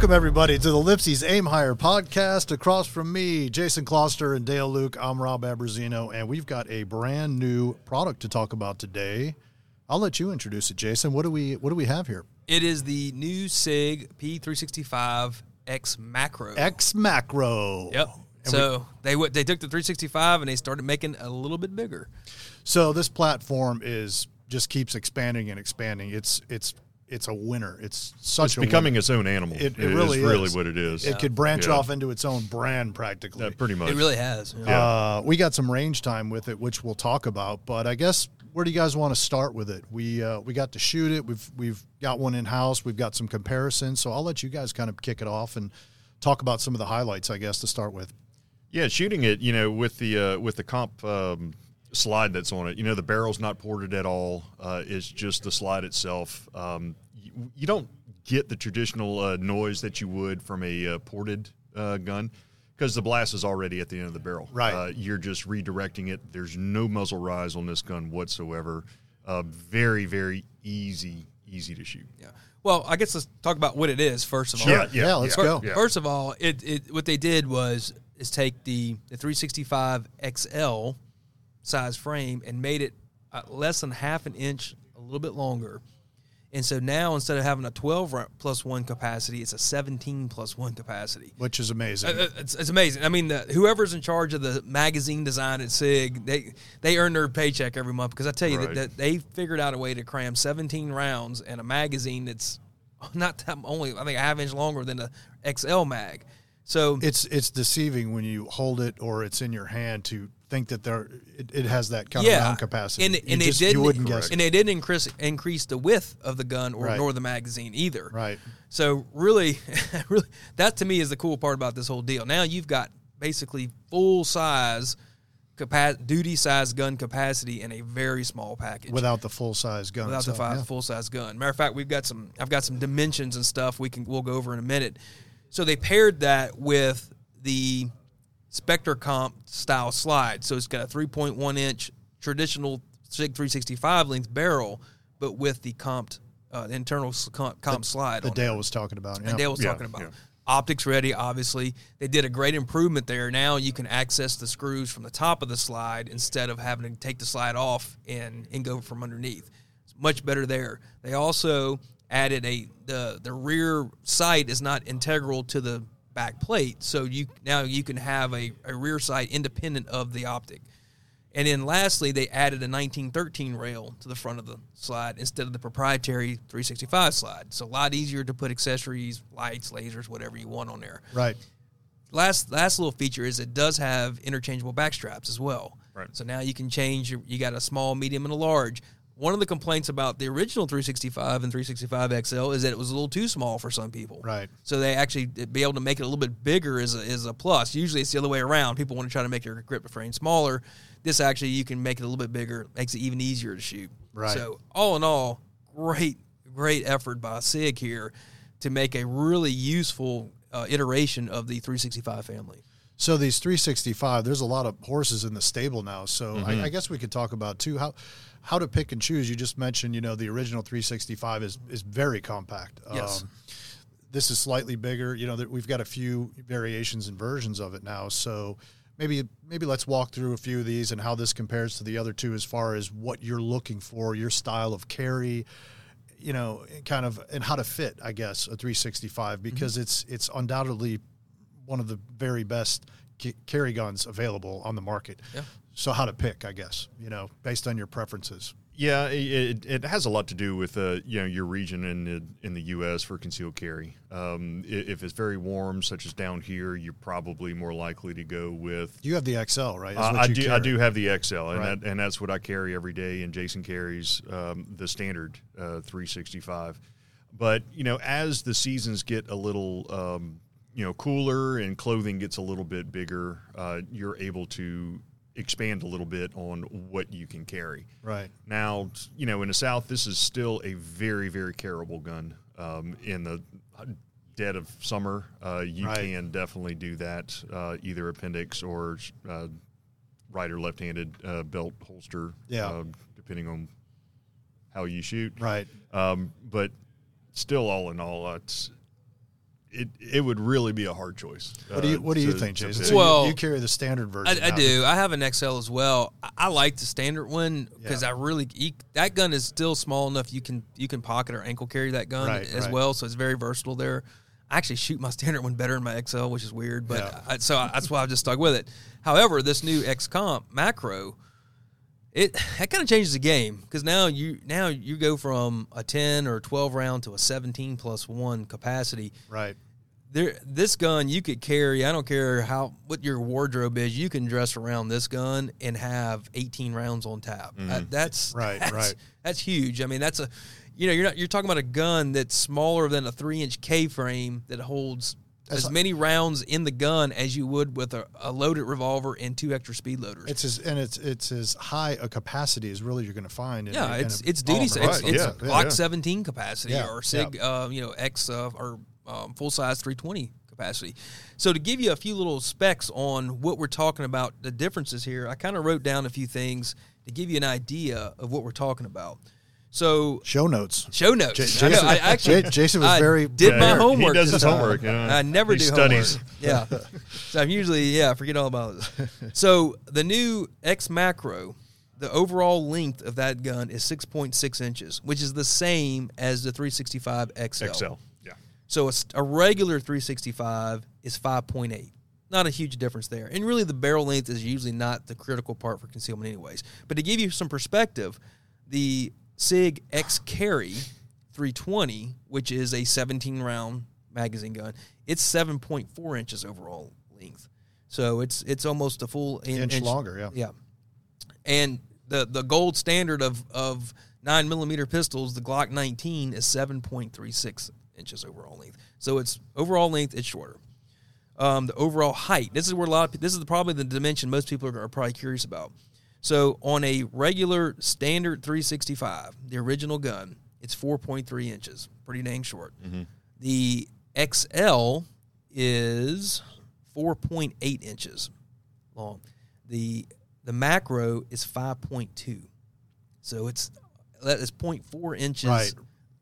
Welcome, everybody, to the Lipsey's Aim Higher podcast. Across from me, Jason Cloessner and Dale Luke, I'm Rob Abrazino, and we've got a brand new product to talk about today. I'll let you introduce it, Jason. What do we What do we have here? It is the new SIG P365 X Macro. X Macro. Yep. So they w- they took the 365 and they started making it a little bit bigger. So this platform is just keeps expanding and expanding. It's it's it's a winner. It's such It's a becoming winner. its own animal. It, it is really really is. what it is. It could branch Yeah. off into its own brand practically. Uh, pretty much. It really has. Yeah. Uh, we got some range time with it, which we'll talk about. But I guess where do you guys want to start with it? We uh, we got to shoot it. We've we've got one in house. We've got some comparisons. So I'll let you guys kind of kick it off and talk about some of the highlights. I guess to start with. Yeah, shooting it, you know, with the uh, with the comp um, slide that's on it. You know, the barrel's not ported at all. Uh, it's just the slide itself. Um, you, you don't get the traditional uh, noise that you would from a uh, ported uh, gun because the blast is already at the end of the barrel. Right. Uh, you're just redirecting it. There's no muzzle rise on this gun whatsoever. Uh, very very easy easy to shoot. Yeah. Well, I guess let's talk about what it is first of all. Yeah, Yeah, let's yeah, go. yeah. First of all, it, it what they did was is take the the 365 XL size frame and made it uh, less than half an inch, a little bit longer. And so now instead of having a 12 plus one capacity, it's a 17 plus one capacity. Which is amazing. Uh, It's, it's amazing. I mean, the, whoever's in charge of the magazine design at SIG, they they earn their paycheck every month because I tell you Right. that, that they figured out a way to cram 17 rounds in a magazine that's not that only I think a half inch longer than the XL mag. So it's it's deceiving when you hold it or it's in your hand to think that there it, it has that kind yeah, of round capacity. and You and just- they didn't you wouldn't guess it. and they didn't increase increase the width of the gun or Right. nor the magazine either. Right. So really, really, that to me is the cool part about this whole deal. Now you've got basically full size, capa- duty size gun capacity in a very small package. without the full size gun. without the itself, fi- yeah. full size gun. Matter of fact, we've got some. I've got some dimensions and stuff we can we'll go over in a minute. So they paired that with the Spectre Comp style slide. So it's got a 3.1 inch traditional Sig 365 length barrel, but with the comped uh, internal s- comp, comp slide. The on Dale was talking about. Yeah. and Dale was Yeah, talking about. yeah. Optics ready, obviously. They did a great improvement there. Now you can access the screws from the top of the slide instead of having to take the slide off and, and go from underneath. It's much better there. They also added a the the rear sight is not integral to the back plate, so you now you can have a, a rear sight independent of the optic. And then lastly, they added a 1913 rail to the front of the slide instead of the proprietary 365 slide. So a lot easier to put accessories, lights, lasers, whatever you want on there. Right. Last last little feature is it does have interchangeable back straps as well. Right. So now you can change. Your, you got a small, medium, and a large. One of the complaints about the original 365 and 365 XL is that it was a little too small for some people. Right. So they actually be able to make it a little bit bigger is a, is a plus. Usually it's the other way around. People want to try to make their grip frame smaller. This actually you can make it a little bit bigger, makes it even easier to shoot. Right. So all in all, great great effort by Sig here to make a really useful uh, iteration of the 365 family. So these 365, there's a lot of horses in the stable now. So I, I guess we could talk about too how how to pick and choose. You just mentioned, you know, the original 365 is is very compact. Yes. Um, this is slightly bigger. You know, that we've got a few variations and versions of it now. So maybe maybe let's walk through a few of these and how this compares to the other two as far as what you're looking for, your style of carry, you know, kind of and how to fit, I guess, a 365 because it's it's undoubtedly one of the very best carry guns available on the market. Yeah. So how to pick, I guess, you know, based on your preferences. Yeah, it, it has a lot to do with uh, you know your region in the, in the U.S. for concealed carry. Um, if it's very warm, such as down here, you're probably more likely to go with. You have the XL, right? Is Uh, what I you do. I do have the XL, and Right. that, and that's what I carry every day. And Jason carries um, the standard uh, 365. But you know, as the seasons get a little um, you know cooler and clothing gets a little bit bigger, uh, you're able to expand a little bit on what you can carry. Right. Now, you know, in the South, this is still a very, very carryable gun. Um, in the dead of summer, uh, you Right. can definitely do that, uh, either appendix or uh, right or left-handed uh, belt holster, Yeah. uh, depending on how you shoot. Right. Um, but still, all in all, it's it it would really be a hard choice. What do you uh, What do you to- think, to Jason? So you- Well, you, carry the standard version. I, I do. I have an XL as well. I, I like the standard one because Yeah. I really you, that gun is still small enough you can you can pocket or ankle carry that gun Right, as right. well, so it's very versatile there. I actually shoot my standard one better in my XL, which is weird, but Yeah. I, so I, that's why I've just stuck with it. However, this new X Comp macro, it that kind of changes the game because now you now you go from a ten or twelve round to a seventeen plus one capacity Right. there this gun you could carry i don't care how what your wardrobe is you can dress around this gun and have 18 rounds on tap Uh, that's Right, that's, right. that's huge i mean that's a you know you're not you're talking about a gun that's smaller than a three inch k frame that holds as a- many rounds in the gun as you would with a, a loaded revolver and two extra speed loaders It's as and it's it's as high a capacity as really you're going to find. In yeah, a, in it's a it's duty. polymer. It's, Right, it's yeah, Glock yeah. 17 capacity Yeah, or Sig, uh, you know, X uh, or um, full size 320 capacity. So to give you a few little specs on what we're talking about, the differences here, I kind of wrote down a few things to give you an idea of what we're talking about. So show notes. show notes. J- I know, Jason- I actually J- Jason was I very- did my homework. He does his homework. You know? I never he do studies. homework. Yeah. so I'm usually yeah, forget all about it. So the new X Macro, the overall length of that gun is 6.6 inches, which is the same as the 365 XL. XL. Yeah. So a regular 365 is 5.8. Not a huge difference there. And really, the barrel length is usually not the critical part for concealment, anyways. But to give you some perspective, the SIG X Carry 320, which is a 17 round magazine gun, it's 7.4 inches overall length. So it's it's almost a full in- Inch longer, yeah. Yeah. And the the gold standard of of nine millimeter pistols, the Glock 19 is 7.36 inches overall length. So it's overall length, it's shorter. Um, the overall height. This is where a lot of this is probably the dimension most people are, are probably curious about. So on a regular standard 365, the original gun, it's 4.3 inches, pretty dang short. Mm-hmm. The XL is 4.8 inches long. The the macro is 5.2. So it's that is 0.4 inches Right.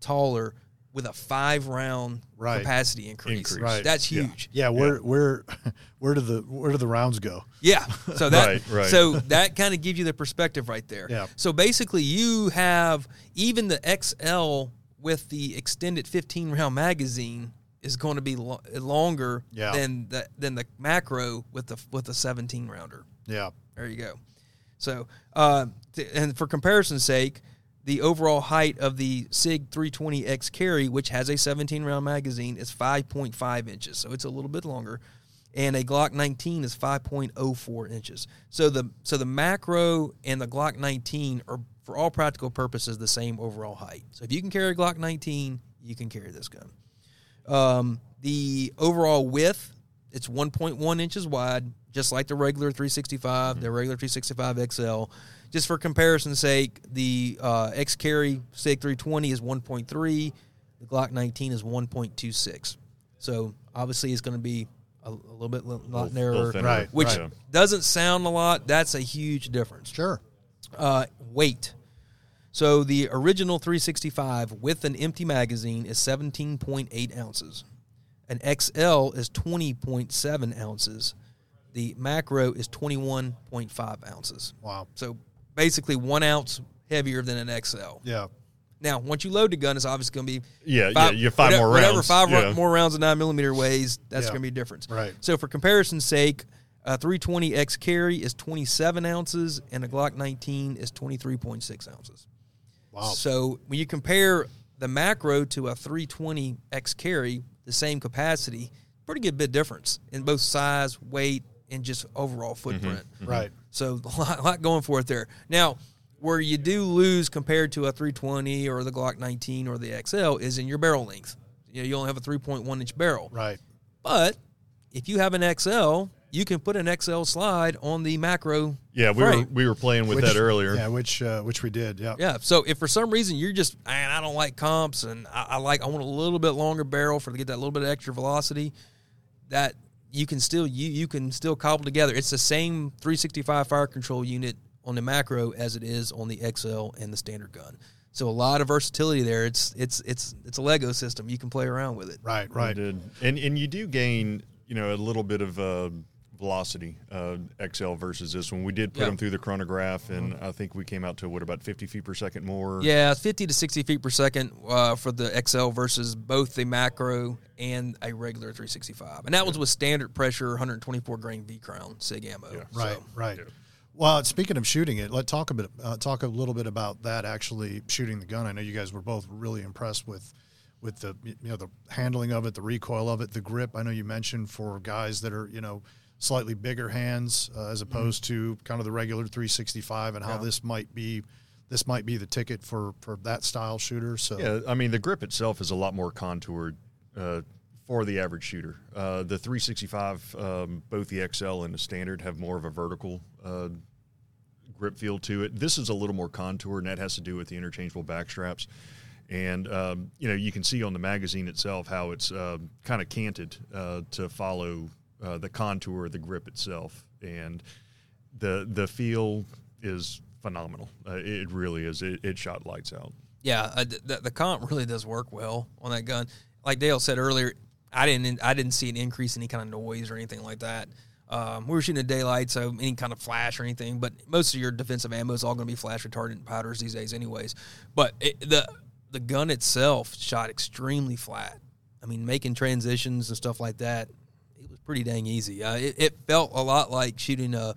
taller with a 5 round Right. capacity increase. Increase. Right. That's huge. Yeah, where where where do the where do the rounds go? Yeah. So that Right, right. so that kind of gives you the perspective right there. Yeah. So basically you have even the XL with the extended 15 round magazine is going to be lo- longer Yeah. than the than the macro with the with the 17 rounder. Yeah. There you go. So, uh, th- and for comparison's sake, the overall height of the SIG 320X carry, which has a 17 round magazine, is 5.5 inches. So it's a little bit longer. And a Glock 19 is 5.04 inches. So the so the macro and the Glock 19 are, for all practical purposes, the same overall height. So if you can carry a Glock 19, you can carry this gun. Um, the overall width, it's 1.1 inches wide, just like the regular 365, the regular 365 XL. Just for comparison's sake, the uh, X Carry SIG 320 is 1.3, the Glock 19 is 1.26. So obviously, it's going to be a, a little bit lot Little- narrower, little. Right, which right. doesn't sound a lot. That's a huge difference Sure. uh, weight. So the original 365 with an empty magazine is 17.8 ounces. An XL is 20.7 ounces. The macro is 21.5 ounces. Wow. So basically one ounce heavier than an XL. Yeah. Now, once you load the gun, it's obviously going to be Yeah, yeah, you five whatever, more rounds, whatever five yeah. more rounds of nine millimeter weighs. That's Yeah. going to be a difference. Right. So for comparison's sake, a 320X carry is 27 ounces, and a Glock 19 is 23.6 ounces. Wow. So when you compare the macro to a 320X carry, the same capacity, pretty good bit difference in both size, weight, and just overall footprint. Right. So a lot, a lot going for it there. Now, where you do lose compared to a 320 or the Glock 19 or the XL is in your barrel length. You know, you only have a 3.1 inch barrel. Right. But if you have an XL, you can put an XL slide on the macro. Yeah, we were we were playing with Which- that earlier. Yeah, which uh, which we did. Yeah. Yeah. So if for some reason you're just, man, I don't like comps and I, I like, I want a little bit longer barrel for to get that little bit of extra velocity, that you can still you you can still cobble together. It's the same 365 fire control unit on the macro as it is on the XL and the standard gun. So a lot of versatility there. It's it's it's it's a Lego system. You can play around with it. Right, right. And and you do gain, you know, a little bit of uh, velocity uh, XL versus this one. We did put Yeah. them through the chronograph, and I think we came out to what about 50 feet per second more. Yeah, 50 to 60 feet per second uh, for the XL versus both the macro and a regular 365. And that was with standard pressure 124 grain V crown SIG ammo. Right, So, right. Well, speaking of shooting it, let's talk a bit. Uh, talk a little bit about that. Actually, shooting the gun. I know you guys were both really impressed with, with the you know the handling of it, the recoil of it, the grip. I know you mentioned for guys that are you know slightly bigger hands uh, as opposed to kind of the regular 365, and how this might be. This might be the ticket for, for that style shooter. So Yeah, I mean the grip itself is a lot more contoured uh, for the average shooter. Uh, the 365, um, both the XL and the standard, have more of a vertical uh, grip feel to it. This is a little more contoured, and that has to do with the interchangeable back straps. And um, you know, you can see on the magazine itself how it's uh, kind of canted uh, to follow uh, the contour the grip itself, and the the feel is phenomenal. Uh, it really is. It, it shot lights out. yeah, uh, the, the comp really does work well on that gun. Like Dale said earlier, I didn't I didn't see an increase in any kind of noise or anything like that. Um, we were shooting in daylight, so any kind of flash or anything. But most of your defensive ammo is all going to be flash retardant powders these days, anyways. But it, the the gun itself shot extremely flat. I mean, making transitions and stuff like that, pretty dang easy. Uh, it, it felt a lot like shooting a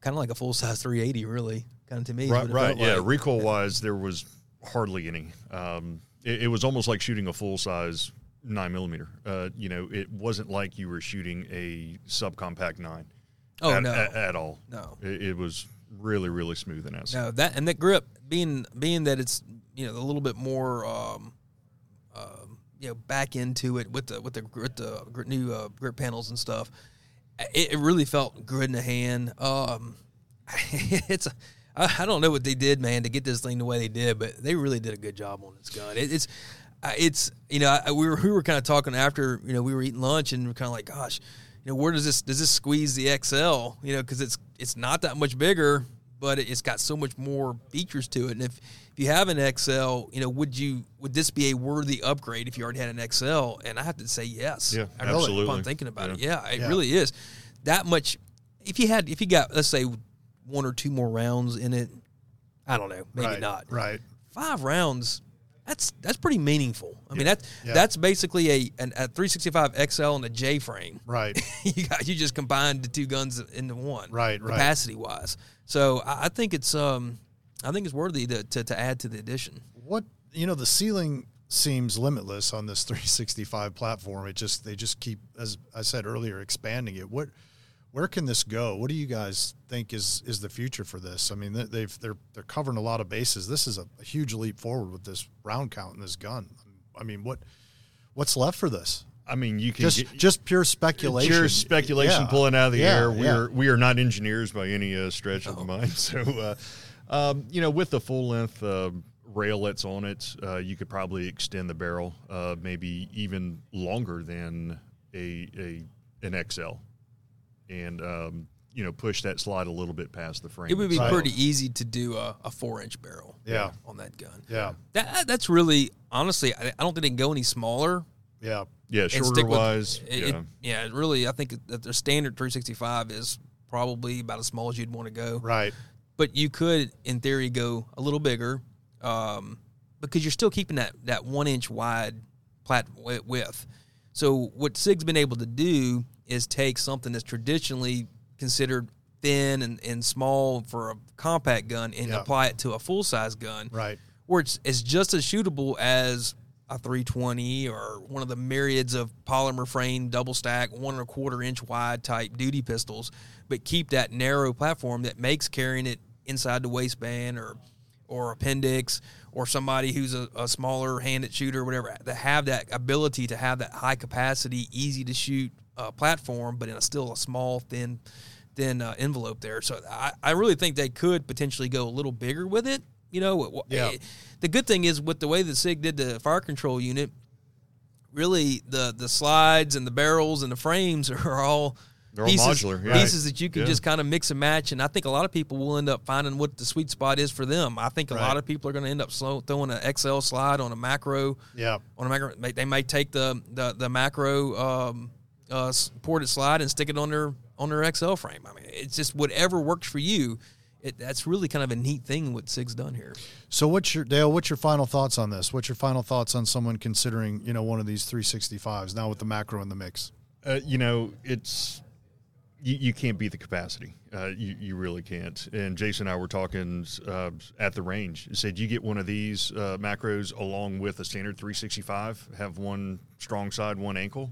kind of like a full size 380, really, kind of to me. Right, right. Yeah, like. recoil wise, there was hardly any. Um, it, it was almost like shooting a full size nine millimeter. Uh, you know, it wasn't like you were shooting a subcompact nine. Oh, at, no. at, at all. No. it, it was really, really smooth and acid. No, that and that grip being being that it's you know a little bit more um, um, you know back into it with the with the with the new uh, grip panels and stuff. It, it really felt good in the hand. Um, it's a, I, don't know what they did, man, to get this thing the way they did, but they really did a good job on this gun. It, it's it's you know I, we were we were kind of talking after you know we were eating lunch and we're kind of like gosh you know where does this does this squeeze the XL you know because it's it's not that much bigger but it's got so much more features to it and if if you have an XL you know would you would this be a worthy upgrade if you already had an XL and I have to say yes Yeah, I really, absolutely. upon thinking about it yeah it Yeah. really is that much if you had if you got let's say one or two more rounds in it I don't know maybe right, not Right. five rounds that's that's pretty meaningful. I mean that's Yeah. that's basically a an, a 365 xl and a j frame. Right. you got you just combined the two guns into one Right, right. capacity wise so I, I think it's um i think it's worthy to, to, to add to the addition. What you know the ceiling seems limitless on this 365 platform. It just they just keep as i said earlier expanding it. What where can this go what do you guys think is is the future for this i mean they- they've they're they're covering a lot of bases this is a, a huge leap forward with this round count and this gun i mean what what's left for this I mean, you can just get, just pure speculation Pure speculation Yeah. pulling out of the Yeah, air. We yeah. are we are not engineers by any uh, stretch of the mind. So, uh, um, you know, with the full length uh, rail that's on it, uh, you could probably extend the barrel, uh, maybe even longer than a a an XL, and um, you know, push that slide a little bit past the frame. it would be Right. pretty easy to do a, a four inch barrel Yeah. on that gun yeah that that's really honestly i, I don't think they can go any smaller yeah yeah, shorter stick with- wise. it- yeah. it- yeah, really, I think that the standard 365 is probably about as small as you'd want to go. right But you could, in theory, go a little bigger um, because you're still keeping that, that one inch wide plat width. So what SIG's been able to do is take something that's traditionally considered thin and, and small for a compact gun and Yeah. apply it to a full size gun right where it's, it's just as shootable as a 320 or one of the myriads of polymer frame double stack one and a quarter inch wide type duty pistols but keep that narrow platform that makes carrying it inside the waistband or or appendix or somebody who's a, a smaller handed shooter or whatever that have that ability to have that high capacity easy to shoot uh, platform but in a still a small thin thin uh, envelope there so I, I really think they could potentially go a little bigger with it you know, w- Yeah. eh, the good thing is with the way that Sig did the fire control unit, really the the slides and the barrels and the frames are all They're all pieces, modular, yeah. pieces that you can Yeah. just kind of mix and match. And I think a lot of people will end up finding what the sweet spot is for them. I think a Right. lot of people are going to end up slow, throwing an XL slide on a macro. Yeah. On a macro, they- they may take the the, the macro um, uh, s- ported slide and stick it on their on their XL frame. I mean, it's just whatever works for you. It, that's really kind of a neat thing what Sig's done here. So what's your Dale? What's your final thoughts on this? What's your final thoughts on someone considering you know one of these 365s now with the macro in the mix? Uh, you know, it's you, you can't beat the capacity. Uh, you you really can't. And Jason and I were talking uh, at the range. He said you get one of these uh, macros along with a standard 365, have one strong side, one ankle.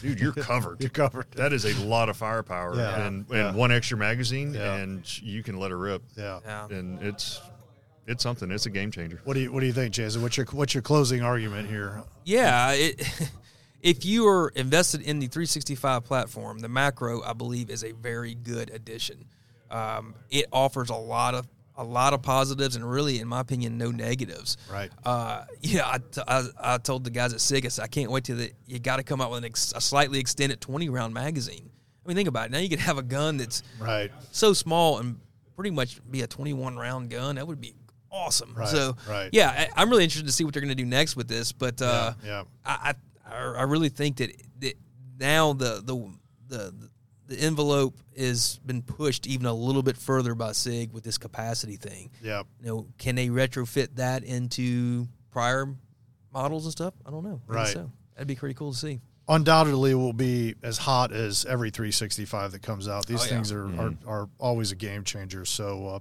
Dude, you're covered. You're covered. That is a lot of firepower Yeah. and, and Yeah. one extra magazine, Yeah. and you can let her rip. Yeah. Yeah. And it's it's something. It's a game changer. What do you What do you think, Jason? What's your What's your closing argument here? Yeah, it, if you are invested in the 365 platform, the macro I believe is a very good addition. Um, it offers a lot of a lot of positives and really, in my opinion, no negatives. Right. Uh, yeah, I, t- I, I told the guys at Sigus, I can't wait till the, you got to come out with an ex, a slightly extended 20 round magazine. I mean, think about it. Now you could have a gun that's Right. so small and pretty much be a 21 round gun. That would be awesome. Right, So, right. yeah, I, I'm really interested to see what they're going to do next with this. But uh, yeah. I, I I really think that, that now the the the the envelope has been pushed even a little bit further by Sig with this capacity thing. Yeah. You know, can they retrofit that into prior models and stuff? I don't know. Maybe Right. So that'd be pretty cool to see. undoubtedly will be as hot as every 365 that comes out. These Oh, yeah. things are, are, are always a game changer. So uh,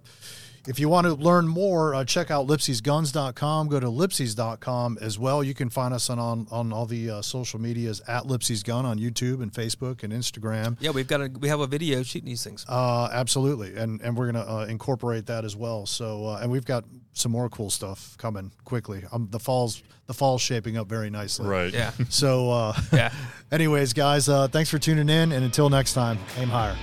if you want to learn more, uh, check out lipseysguns.com. Go to lipseys.com as well. You can find us on, on, on all the uh, social medias at Lipsey's Gun on YouTube and Facebook and Instagram. Yeah, we've got a we have a video shooting these things. Uh, absolutely, and and we're gonna uh, incorporate that as well. So, uh, and we've got some more cool stuff coming quickly. Um, the fall's the fall's shaping up very nicely. Right. Yeah. So, uh, Yeah. anyways, guys, uh, thanks for tuning in, and until next time, aim higher.